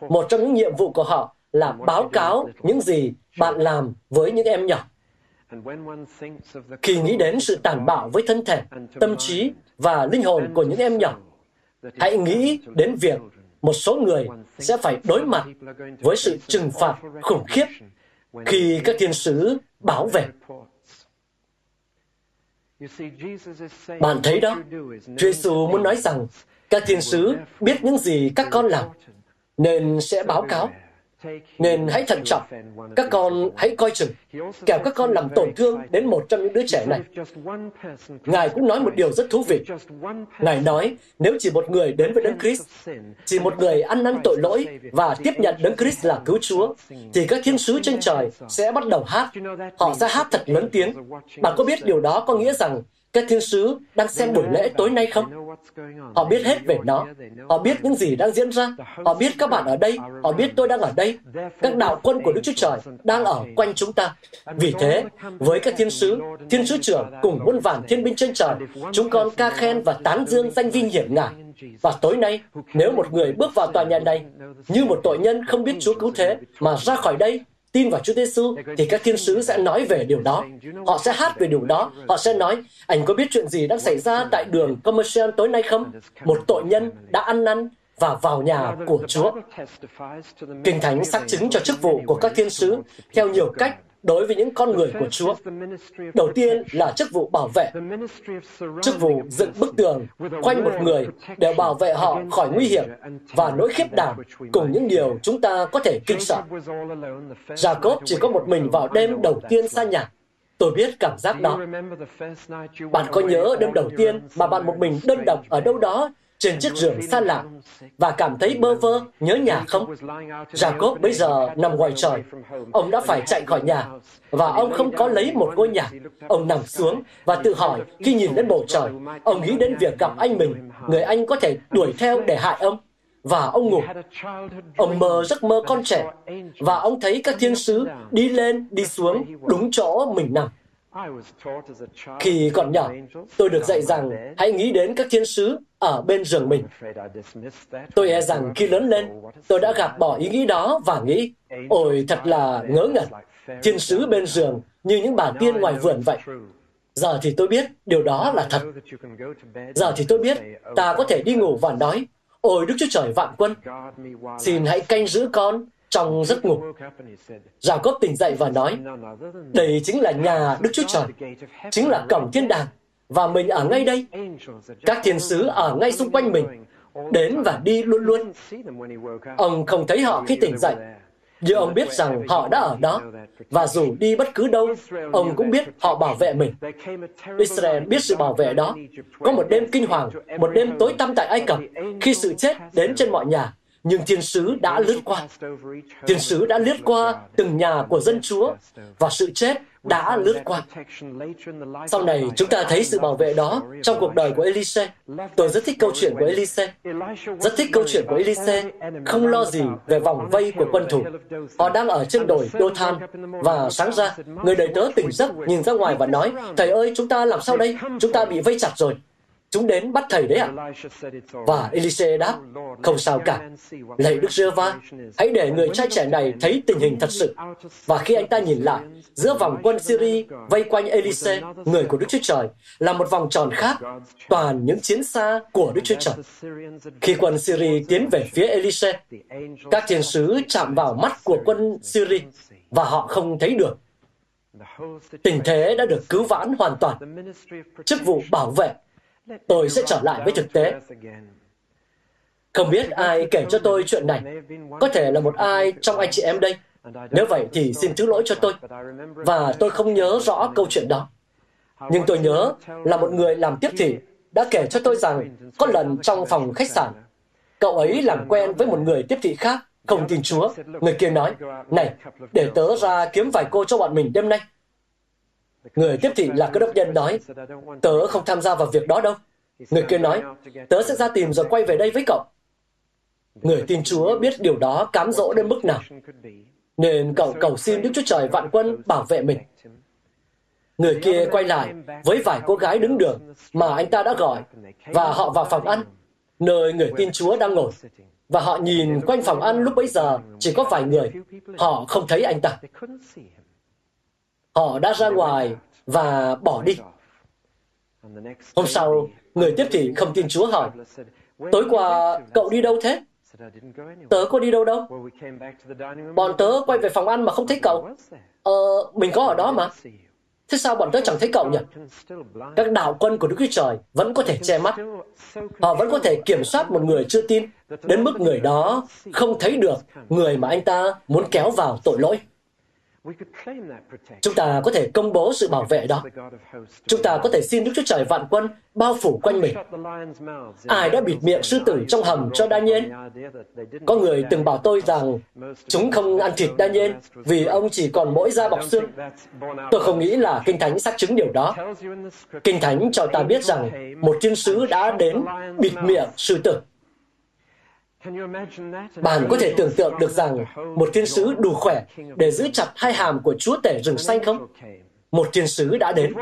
Một trong những nhiệm vụ của họ là báo cáo những gì bạn làm với những em nhỏ. Khi nghĩ đến sự tàn bạo với thân thể, tâm trí và linh hồn của những em nhỏ, hãy nghĩ đến việc một số người sẽ phải đối mặt với sự trừng phạt khủng khiếp khi các thiên sứ bảo vệ. Bạn thấy đó, Chúa Giêsu muốn nói rằng các thiên sứ biết những gì các con làm, nên sẽ báo cáo. Nên hãy thận trọng, các con hãy coi chừng, kẻo các con làm tổn thương đến một trong những đứa trẻ này. Ngài cũng nói một điều rất thú vị. Ngài nói, nếu chỉ một người đến với Đấng Christ, chỉ một người ăn năn tội lỗi và tiếp nhận Đấng Christ là cứu Chúa, thì các thiên sứ trên trời sẽ bắt đầu hát. Họ sẽ hát thật lớn tiếng. Bạn có biết điều đó có nghĩa rằng các thiên sứ đang xem buổi lễ tối nay không? Họ biết hết về nó. Họ biết những gì đang diễn ra. Họ biết các bạn ở đây. Họ biết tôi đang ở đây. Các đạo quân của Đức Chúa Trời đang ở quanh chúng ta. Vì thế, với các thiên sứ, thiên sứ trưởng cùng muôn vàn thiên binh trên trời, chúng con ca khen và tán dương danh vinh hiển ngài. Và tối nay, nếu một người bước vào tòa nhà này như một tội nhân không biết Chúa cứu thế mà ra khỏi đây tin vào Chúa Giêsu thì các thiên sứ sẽ nói về điều đó. Họ sẽ hát về điều đó. Họ sẽ nói, anh có biết chuyện gì đang xảy ra tại đường Commercial tối nay không? Một tội nhân đã ăn năn và vào nhà của Chúa. Kinh Thánh xác chứng cho chức vụ của các thiên sứ theo nhiều cách đối với những con người của Chúa. Đầu tiên là chức vụ bảo vệ, chức vụ dựng bức tường quanh một người để bảo vệ họ khỏi nguy hiểm và nỗi khiếp đảm cùng những điều chúng ta có thể kinh sợ. Jacob chỉ có một mình vào đêm đầu tiên xa nhà. Tôi biết cảm giác đó. Bạn có nhớ đêm đầu tiên mà bạn một mình đơn độc ở đâu đó trên chiếc giường xa lạ và cảm thấy bơ vơ, nhớ nhà không? Jacob bây giờ nằm ngoài trời. Ông đã phải chạy khỏi nhà và ông không có lấy một ngôi nhà. Ông nằm xuống và tự hỏi khi nhìn lên bầu trời, ông nghĩ đến việc gặp anh mình, người anh có thể đuổi theo để hại ông. Và ông ngủ. Ông mơ giấc mơ con trẻ và ông thấy các thiên sứ đi lên, đi xuống đúng chỗ mình nằm. Khi còn nhỏ, tôi được dạy rằng hãy nghĩ đến các thiên sứ ở bên giường mình. Tôi e rằng khi lớn lên, tôi đã gạt bỏ ý nghĩ đó và nghĩ, ôi thật là ngớ ngẩn, thiên sứ bên giường như những bà tiên ngoài vườn vậy. Giờ thì tôi biết điều đó là thật. Giờ thì tôi biết ta có thể đi ngủ và nói, ôi Đức Chúa Trời vạn quân, xin hãy canh giữ con trong giấc ngủ. Jacob tỉnh dậy và nói, đây chính là nhà Đức Chúa Trời, chính là cổng thiên đàng, và mình ở ngay đây. Các thiên sứ ở ngay xung quanh mình, đến và đi luôn luôn. Ông không thấy họ khi tỉnh dậy, nhưng ông biết rằng họ đã ở đó, và dù đi bất cứ đâu, ông cũng biết họ bảo vệ mình. Israel biết sự bảo vệ đó. Có một đêm kinh hoàng, một đêm tối tăm tại Ai Cập, khi sự chết đến trên mọi nhà, nhưng thiên sứ đã lướt qua. Thiên sứ đã lướt qua từng nhà của dân Chúa và sự chết đã lướt qua. Sau này chúng ta thấy sự bảo vệ đó trong cuộc đời của Elise. Tôi rất thích câu chuyện của Elise. Rất thích câu chuyện của Elise. Không lo gì về vòng vây của quân thủ. Họ đang ở trên đồi Dothan và sáng ra, người đầy tớ tỉnh giấc nhìn ra ngoài và nói, Thầy ơi, chúng ta làm sao đây? Chúng ta bị vây chặt rồi. Chúng đến bắt thầy đấy ạ. À? Và Elise đáp, không sao cả. Lạy Đức giê va hãy để người trai trẻ này thấy tình hình thật sự. Và khi anh ta nhìn lại, giữa vòng quân Syria vây quanh Elise, người của Đức Chúa Trời, là một vòng tròn khác, toàn những chiến xa của Đức Chúa Trời. Khi quân Syria tiến về phía Elise, các thiên sứ chạm vào mắt của quân Syria và họ không thấy được. Tình thế đã được cứu vãn hoàn toàn. Chức vụ bảo vệ tôi sẽ trở lại với thực tế. Không biết ai kể cho tôi chuyện này. Có thể là một ai trong anh chị em đây. Nếu vậy thì xin thứ lỗi cho tôi. Và tôi không nhớ rõ câu chuyện đó. Nhưng tôi nhớ là một người làm tiếp thị đã kể cho tôi rằng có lần trong phòng khách sạn, cậu ấy làm quen với một người tiếp thị khác, không tin Chúa. Người kia nói, này, để tớ ra kiếm vài cô cho bọn mình đêm nay. Người tiếp thị là cơ đốc nhân nói, tớ không tham gia vào việc đó đâu. Người kia nói, tớ sẽ ra tìm rồi quay về đây với cậu. Người tin Chúa biết điều đó cám dỗ đến mức nào. Nên cậu cầu xin Đức Chúa Trời vạn quân bảo vệ mình. Người kia quay lại với vài cô gái đứng đường mà anh ta đã gọi và họ vào phòng ăn, nơi người tin Chúa đang ngồi. Và họ nhìn quanh phòng ăn lúc bấy giờ chỉ có vài người. Họ không thấy anh ta. Họ đã ra ngoài và bỏ đi. Hôm sau, người tiếp thị không tin Chúa hỏi, tối qua cậu đi đâu thế? Tớ có đi đâu đâu? Bọn tớ quay về phòng ăn mà không thấy cậu. Ờ, mình có ở đó mà. Thế sao bọn tớ chẳng thấy cậu nhỉ? Các đạo quân của Đức Chúa Trời vẫn có thể che mắt. Họ vẫn có thể kiểm soát một người chưa tin, đến mức người đó không thấy được người mà anh ta muốn kéo vào tội lỗi. Chúng ta có thể công bố sự bảo vệ đó. Chúng ta có thể xin Đức Chúa Trời vạn quân bao phủ quanh mình. Ai đã bịt miệng sư tử trong hầm cho Daniel? Có người từng bảo tôi rằng chúng không ăn thịt Daniel vì ông chỉ còn mỗi da bọc xương. Tôi không nghĩ là Kinh Thánh xác chứng điều đó. Kinh Thánh cho ta biết rằng một thiên sứ đã đến bịt miệng sư tử. Bạn có thể tưởng tượng được rằng một thiên sứ đủ khỏe để giữ chặt hai hàm của chúa tể rừng xanh không? một thiên sứ đã đến.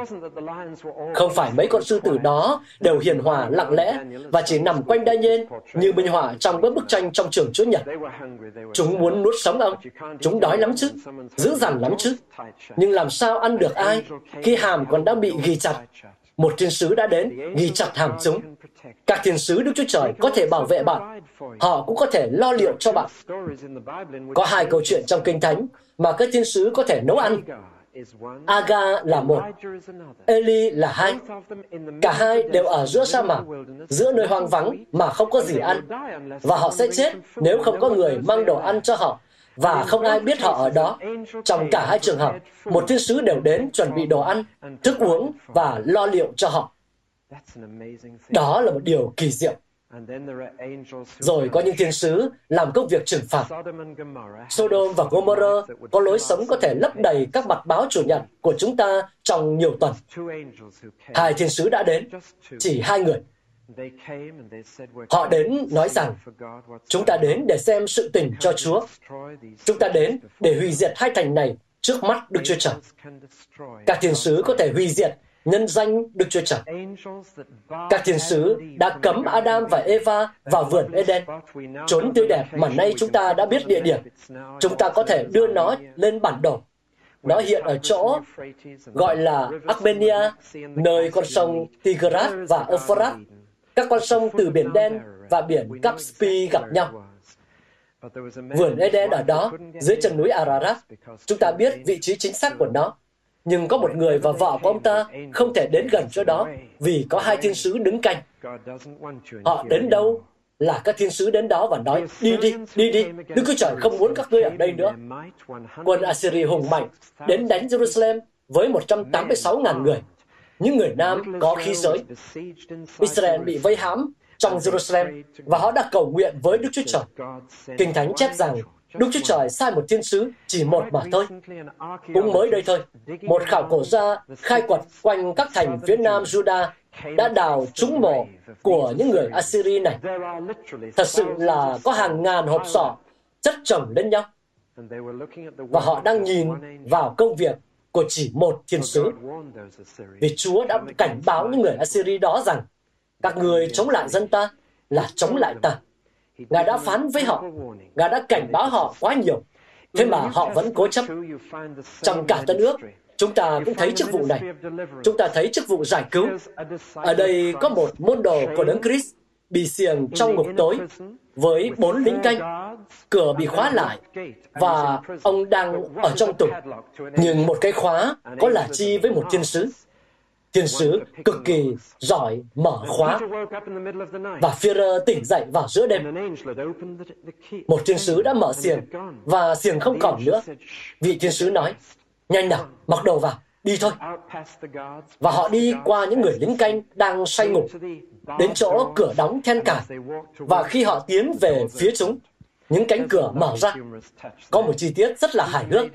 Không phải mấy con sư tử đó đều hiền hòa, lặng lẽ và chỉ nằm quanh Daniel như minh họa trong các bức tranh trong trường Chúa Nhật. Chúng muốn nuốt sống ông. Chúng đói lắm chứ, dữ dằn lắm chứ. Nhưng làm sao ăn được ai khi hàm còn đang bị ghi chặt? Một thiên sứ đã đến, ghi chặt hàm súng. Các thiên sứ Đức Chúa Trời có thể bảo vệ bạn. Họ cũng có thể lo liệu cho bạn. Có hai câu chuyện trong Kinh Thánh mà các thiên sứ có thể nấu ăn Aga là một, Eli là hai. Cả hai đều ở giữa sa mạc, giữa nơi hoang vắng mà không có gì ăn. Và họ sẽ chết nếu không có người mang đồ ăn cho họ và không ai biết họ ở đó. Trong cả hai trường hợp, một thiên sứ đều đến chuẩn bị đồ ăn, thức uống và lo liệu cho họ. Đó là một điều kỳ diệu. Rồi có những thiên sứ làm công việc trừng phạt. Sodom và Gomorrah có lối sống có thể lấp đầy các mặt báo chủ nhật của chúng ta trong nhiều tuần. Hai thiên sứ đã đến, chỉ hai người. Họ đến nói rằng, chúng ta đến để xem sự tình cho Chúa. Chúng ta đến để hủy diệt hai thành này trước mắt Đức Chúa Trời. Các thiên sứ có thể hủy diệt nhân danh Đức Chúa Trời. Các thiên sứ đã cấm Adam và Eva vào vườn Eden, trốn tươi đẹp mà nay chúng ta đã biết địa điểm. Chúng ta có thể đưa nó lên bản đồ. Nó hiện ở chỗ gọi là Armenia, nơi con sông Tigris và Euphrates, các con sông từ biển Đen và biển Caspy gặp nhau. Vườn Eden ở đó, dưới chân núi Ararat. Chúng ta biết vị trí chính xác của nó nhưng có một người và vợ của ông ta không thể đến gần chỗ đó vì có hai thiên sứ đứng canh. Họ đến đâu là các thiên sứ đến đó và nói, đi đi, đi đi, Đức Chúa Trời không muốn các ngươi ở đây nữa. Quân Assyria hùng mạnh đến đánh Jerusalem với 186.000 người. Những người nam có khí giới. Israel bị vây hãm trong Jerusalem và họ đã cầu nguyện với Đức Chúa Trời. Kinh Thánh chép rằng Đức Chúa Trời sai một thiên sứ, chỉ một mà thôi. Cũng mới đây thôi, một khảo cổ gia khai quật quanh các thành phía nam Judah đã đào trúng mộ của những người Assyri này. Thật sự là có hàng ngàn hộp sọ chất chồng lên nhau. Và họ đang nhìn vào công việc của chỉ một thiên sứ. Vì Chúa đã cảnh báo những người Assyri đó rằng các người chống lại dân ta là chống lại ta. Ngài đã phán với họ, Ngài đã cảnh báo họ quá nhiều. Thế mà họ vẫn cố chấp. Trong cả Tân ước, chúng ta cũng thấy chức vụ này. Chúng ta thấy chức vụ giải cứu. Ở đây có một môn đồ của Đấng Christ bị xiềng trong ngục tối với bốn lính canh. Cửa bị khóa lại và ông đang ở trong tủ. Nhưng một cái khóa có là chi với một thiên sứ thiên sứ cực kỳ giỏi mở khóa và Führer tỉnh dậy vào giữa đêm. Một thiên sứ đã mở xiềng và xiềng không còn nữa. Vị thiên sứ nói, nhanh nào, mặc đồ vào, đi thôi. Và họ đi qua những người lính canh đang say ngủ, đến chỗ cửa đóng then cài. Và khi họ tiến về phía chúng, những cánh cửa mở ra. Có một chi tiết rất là hài hước.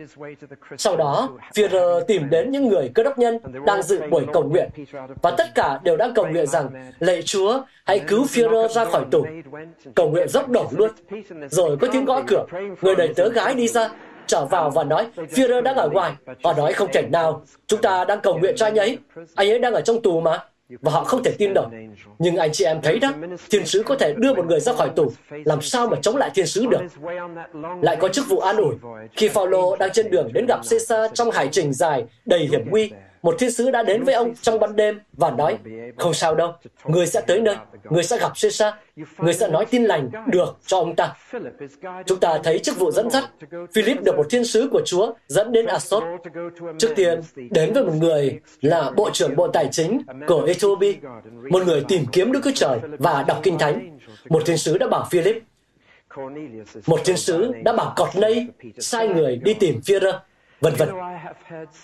Sau đó, Führer tìm đến những người cơ đốc nhân đang dự buổi cầu nguyện, và tất cả đều đang cầu nguyện rằng, lạy Chúa, hãy cứu Führer ra khỏi tù. Cầu nguyện dốc đổ luôn. Rồi có tiếng gõ cửa, người đầy tớ gái đi ra, trở vào và nói, Führer đang ở ngoài. Họ nói không thể nào, chúng ta đang cầu nguyện cho anh ấy. Anh ấy đang ở trong tù mà và họ không thể tin nổi. Nhưng anh chị em thấy đó, thiên sứ có thể đưa một người ra khỏi tù, làm sao mà chống lại thiên sứ được? Lại có chức vụ an ủi. Khi Phaolô đang trên đường đến gặp Caesar trong hải trình dài đầy hiểm nguy, một thiên sứ đã đến với ông trong ban đêm và nói, không sao đâu, người sẽ tới nơi, người sẽ gặp Caesar, người sẽ nói tin lành được cho ông ta. Chúng ta thấy chức vụ dẫn dắt. Philip được một thiên sứ của Chúa dẫn đến Asot. Trước tiên, đến với một người là Bộ trưởng Bộ Tài chính của Ethiopia, một người tìm kiếm Đức Chúa Trời và đọc Kinh Thánh. Một thiên sứ đã bảo Philip, một thiên sứ đã bảo Cọt Nây sai người đi tìm Führer vân vân.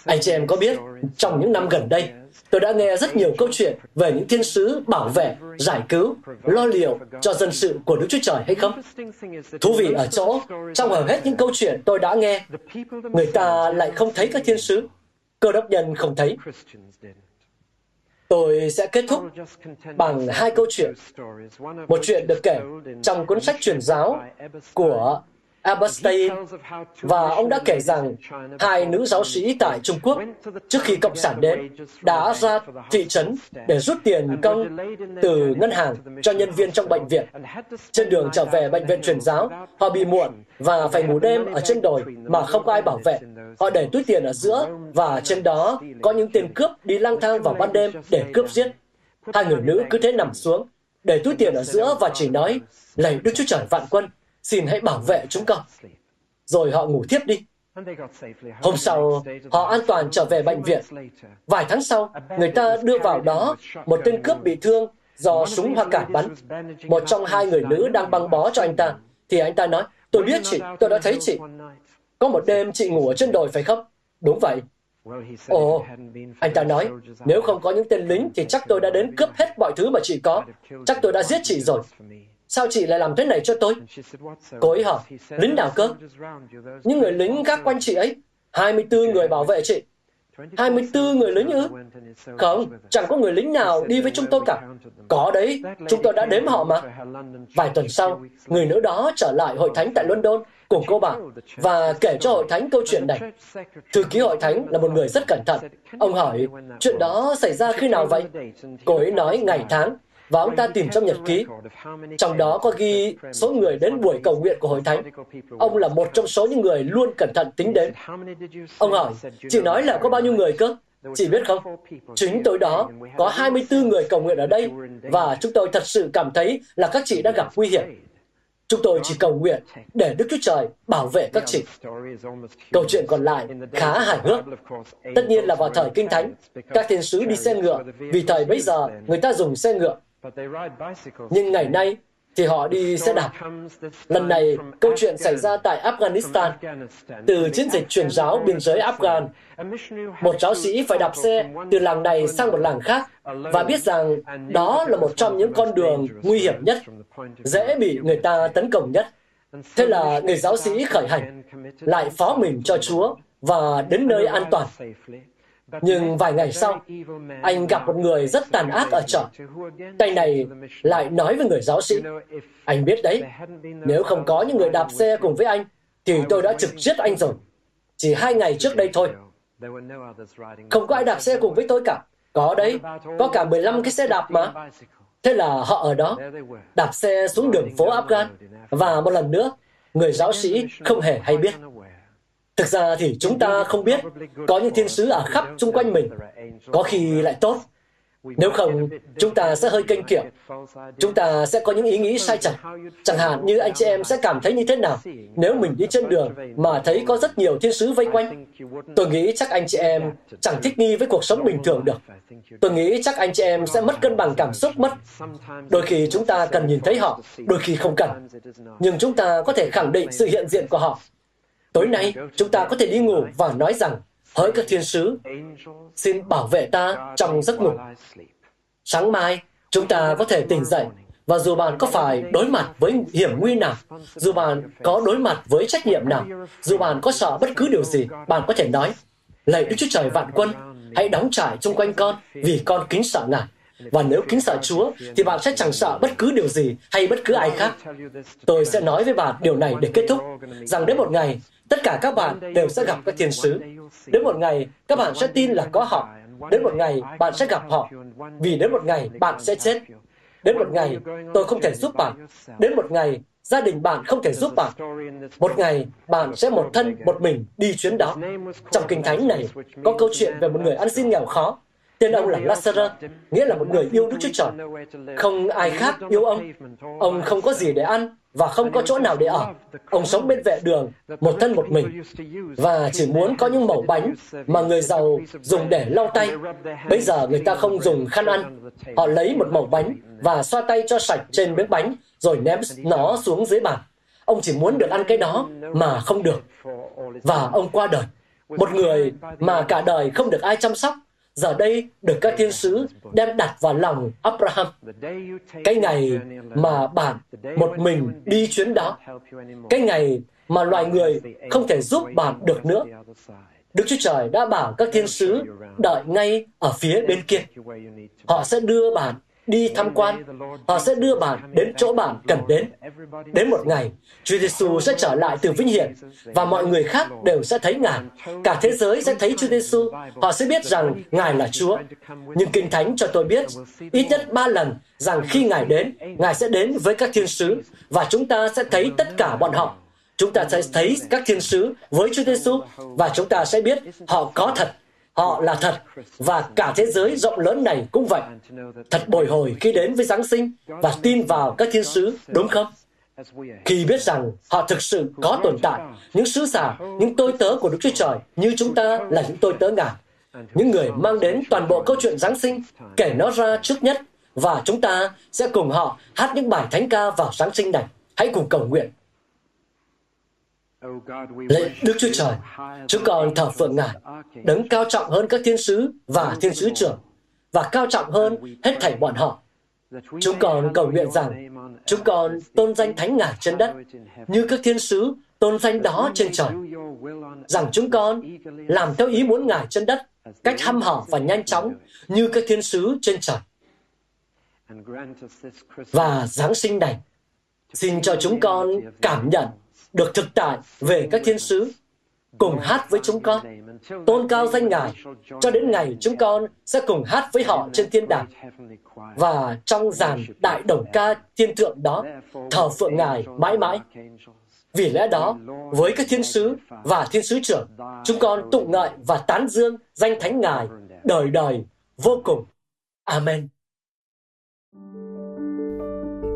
Anh chị em có biết, trong những năm gần đây, tôi đã nghe rất nhiều câu chuyện về những thiên sứ bảo vệ, giải cứu, lo liệu cho dân sự của Đức Chúa Trời hay không? Thú vị ở chỗ, trong hầu hết những câu chuyện tôi đã nghe, người ta lại không thấy các thiên sứ. Cơ đốc nhân không thấy. Tôi sẽ kết thúc bằng hai câu chuyện. Một chuyện được kể trong cuốn sách truyền giáo của Aberstein và ông đã kể rằng hai nữ giáo sĩ tại Trung Quốc trước khi Cộng sản đến đã ra thị trấn để rút tiền công từ ngân hàng cho nhân viên trong bệnh viện. Trên đường trở về bệnh viện truyền giáo, họ bị muộn và phải ngủ đêm ở trên đồi mà không có ai bảo vệ. Họ để túi tiền ở giữa và trên đó có những tên cướp đi lang thang vào ban đêm để cướp giết. Hai người nữ cứ thế nằm xuống, để túi tiền ở giữa và chỉ nói, lạy Đức Chúa Trời vạn quân, xin hãy bảo vệ chúng con. Rồi họ ngủ thiếp đi. Hôm sau, họ an toàn trở về bệnh viện. Vài tháng sau, người ta đưa vào đó một tên cướp bị thương do súng hoa cải bắn. Một trong hai người nữ đang băng bó cho anh ta. Thì anh ta nói, tôi biết chị, tôi đã thấy chị. Có một đêm chị ngủ ở trên đồi phải không? Đúng vậy. Ồ, anh ta nói, nếu không có những tên lính thì chắc tôi đã đến cướp hết mọi thứ mà chị có. Chắc tôi đã giết chị rồi. Sao chị lại làm thế này cho tôi? Cô ấy hỏi, lính nào cơ? Những người lính gác quanh chị ấy. 24 người bảo vệ chị. 24 người lính ư? Không, chẳng có người lính nào đi với chúng tôi cả. Có đấy, chúng tôi đã đếm họ mà. Vài tuần sau, người nữ đó trở lại hội thánh tại London cùng cô bà và kể cho hội thánh câu chuyện này. Thư ký hội thánh là một người rất cẩn thận. Ông hỏi, chuyện đó xảy ra khi nào vậy? Cô ấy nói ngày tháng và ông ta tìm trong nhật ký. Trong đó có ghi số người đến buổi cầu nguyện của hội thánh. Ông là một trong số những người luôn cẩn thận tính đến. Ông hỏi, chị nói là có bao nhiêu người cơ? Chị biết không, chính tối đó có 24 người cầu nguyện ở đây và chúng tôi thật sự cảm thấy là các chị đã gặp nguy hiểm. Chúng tôi chỉ cầu nguyện để Đức Chúa Trời bảo vệ các chị. Câu chuyện còn lại khá hài hước. Tất nhiên là vào thời Kinh Thánh, các thiên sứ đi xe ngựa, vì thời bấy giờ người ta dùng xe ngựa. Nhưng ngày nay thì họ đi xe đạp. Lần này, câu chuyện xảy ra tại Afghanistan. Từ chiến dịch truyền giáo biên giới Afghan, một giáo sĩ phải đạp xe từ làng này sang một làng khác và biết rằng đó là một trong những con đường nguy hiểm nhất, dễ bị người ta tấn công nhất. Thế là người giáo sĩ khởi hành, lại phó mình cho Chúa và đến nơi an toàn. Nhưng vài ngày sau, anh gặp một người rất tàn ác ở chợ. Tay này lại nói với người giáo sĩ, anh biết đấy, nếu không có những người đạp xe cùng với anh, thì tôi đã trực giết anh rồi. Chỉ hai ngày trước đây thôi. Không có ai đạp xe cùng với tôi cả. Có đấy, có cả 15 cái xe đạp mà. Thế là họ ở đó, đạp xe xuống đường phố Afghan. Và một lần nữa, người giáo sĩ không hề hay biết. Thực ra thì chúng ta không biết có những thiên sứ ở khắp xung quanh mình. Có khi lại tốt. Nếu không, chúng ta sẽ hơi kênh kiệu. Chúng ta sẽ có những ý nghĩ sai chặt. Chẳng hạn như anh chị em sẽ cảm thấy như thế nào nếu mình đi trên đường mà thấy có rất nhiều thiên sứ vây quanh. Tôi nghĩ chắc anh chị em chẳng thích nghi với cuộc sống bình thường được. Tôi nghĩ chắc anh chị em sẽ mất cân bằng cảm xúc mất. Đôi khi chúng ta cần nhìn thấy họ, đôi khi không cần. Nhưng chúng ta có thể khẳng định sự hiện diện của họ Tối nay, chúng ta có thể đi ngủ và nói rằng, hỡi các thiên sứ, xin bảo vệ ta trong giấc ngủ. Sáng mai, chúng ta có thể tỉnh dậy và dù bạn có phải đối mặt với hiểm nguy nào, dù bạn có đối mặt với trách nhiệm nào, dù bạn có sợ bất cứ điều gì, bạn có thể nói, lạy Đức Chúa Trời vạn quân, hãy đóng trải xung quanh con vì con kính sợ Ngài. Và nếu kính sợ Chúa, thì bạn sẽ chẳng sợ bất cứ điều gì hay bất cứ ai khác. Tôi sẽ nói với bạn điều này để kết thúc, rằng đến một ngày, Tất cả các bạn đều sẽ gặp các thiên sứ. Đến một ngày, các bạn sẽ tin là có họ. Đến một ngày, bạn sẽ gặp họ. Vì đến một ngày, bạn sẽ chết. Đến một ngày, tôi không thể giúp bạn. Đến một ngày, gia đình bạn không thể giúp bạn. Một ngày, bạn sẽ một thân, một mình đi chuyến đó. Trong Kinh Thánh này, có câu chuyện về một người ăn xin nghèo khó. Tên ông là Lazarus, nghĩa là một người yêu Đức Chúa Trời. Không ai khác yêu ông. Ông không có gì để ăn và không có chỗ nào để ở. Ông sống bên vệ đường, một thân một mình, và chỉ muốn có những mẩu bánh mà người giàu dùng để lau tay. Bây giờ người ta không dùng khăn ăn. Họ lấy một mẩu bánh và xoa tay cho sạch trên miếng bánh, rồi ném nó xuống dưới bàn. Ông chỉ muốn được ăn cái đó mà không được. Và ông qua đời. Một người mà cả đời không được ai chăm sóc, giờ đây được các thiên sứ đem đặt vào lòng Abraham. Cái ngày mà bạn một mình đi chuyến đó, cái ngày mà loài người không thể giúp bạn được nữa. Đức Chúa Trời đã bảo các thiên sứ đợi ngay ở phía bên kia. Họ sẽ đưa bạn đi tham quan. Họ sẽ đưa bạn đến chỗ bạn cần đến. Đến một ngày, Chúa Giêsu sẽ trở lại từ vinh hiển và mọi người khác đều sẽ thấy Ngài. Cả thế giới sẽ thấy Chúa Giêsu. Họ sẽ biết rằng Ngài là Chúa. Nhưng Kinh Thánh cho tôi biết ít nhất ba lần rằng khi Ngài đến, Ngài sẽ đến với các thiên sứ và chúng ta sẽ thấy tất cả bọn họ. Chúng ta sẽ thấy các thiên sứ với Chúa Giêsu và chúng ta sẽ biết họ có thật Họ là thật, và cả thế giới rộng lớn này cũng vậy. Thật bồi hồi khi đến với Giáng sinh và tin vào các thiên sứ, đúng không? Khi biết rằng họ thực sự có tồn tại, những sứ giả, những tôi tớ của Đức Chúa Trời như chúng ta là những tôi tớ Ngài. Những người mang đến toàn bộ câu chuyện Giáng sinh, kể nó ra trước nhất, và chúng ta sẽ cùng họ hát những bài thánh ca vào Giáng sinh này. Hãy cùng cầu nguyện. Lạy Đức Chúa Trời, chúng con thờ phượng Ngài, đấng cao trọng hơn các thiên sứ và thiên sứ trưởng, và cao trọng hơn hết thảy bọn họ. Chúng con cầu nguyện rằng chúng con tôn danh Thánh Ngài trên đất, như các thiên sứ tôn danh đó trên trời. Rằng chúng con làm theo ý muốn Ngài trên đất, cách hăm hở và nhanh chóng như các thiên sứ trên trời. Và Giáng sinh này, xin cho chúng con cảm nhận được thực tại về các thiên sứ, cùng hát với chúng con, tôn cao danh Ngài, cho đến ngày chúng con sẽ cùng hát với họ trên thiên đàng. Và trong dàn đại đồng ca thiên thượng đó, thờ phượng Ngài mãi mãi. Vì lẽ đó, với các thiên sứ và thiên sứ trưởng, chúng con tụng ngợi và tán dương danh Thánh Ngài đời đời vô cùng. Amen.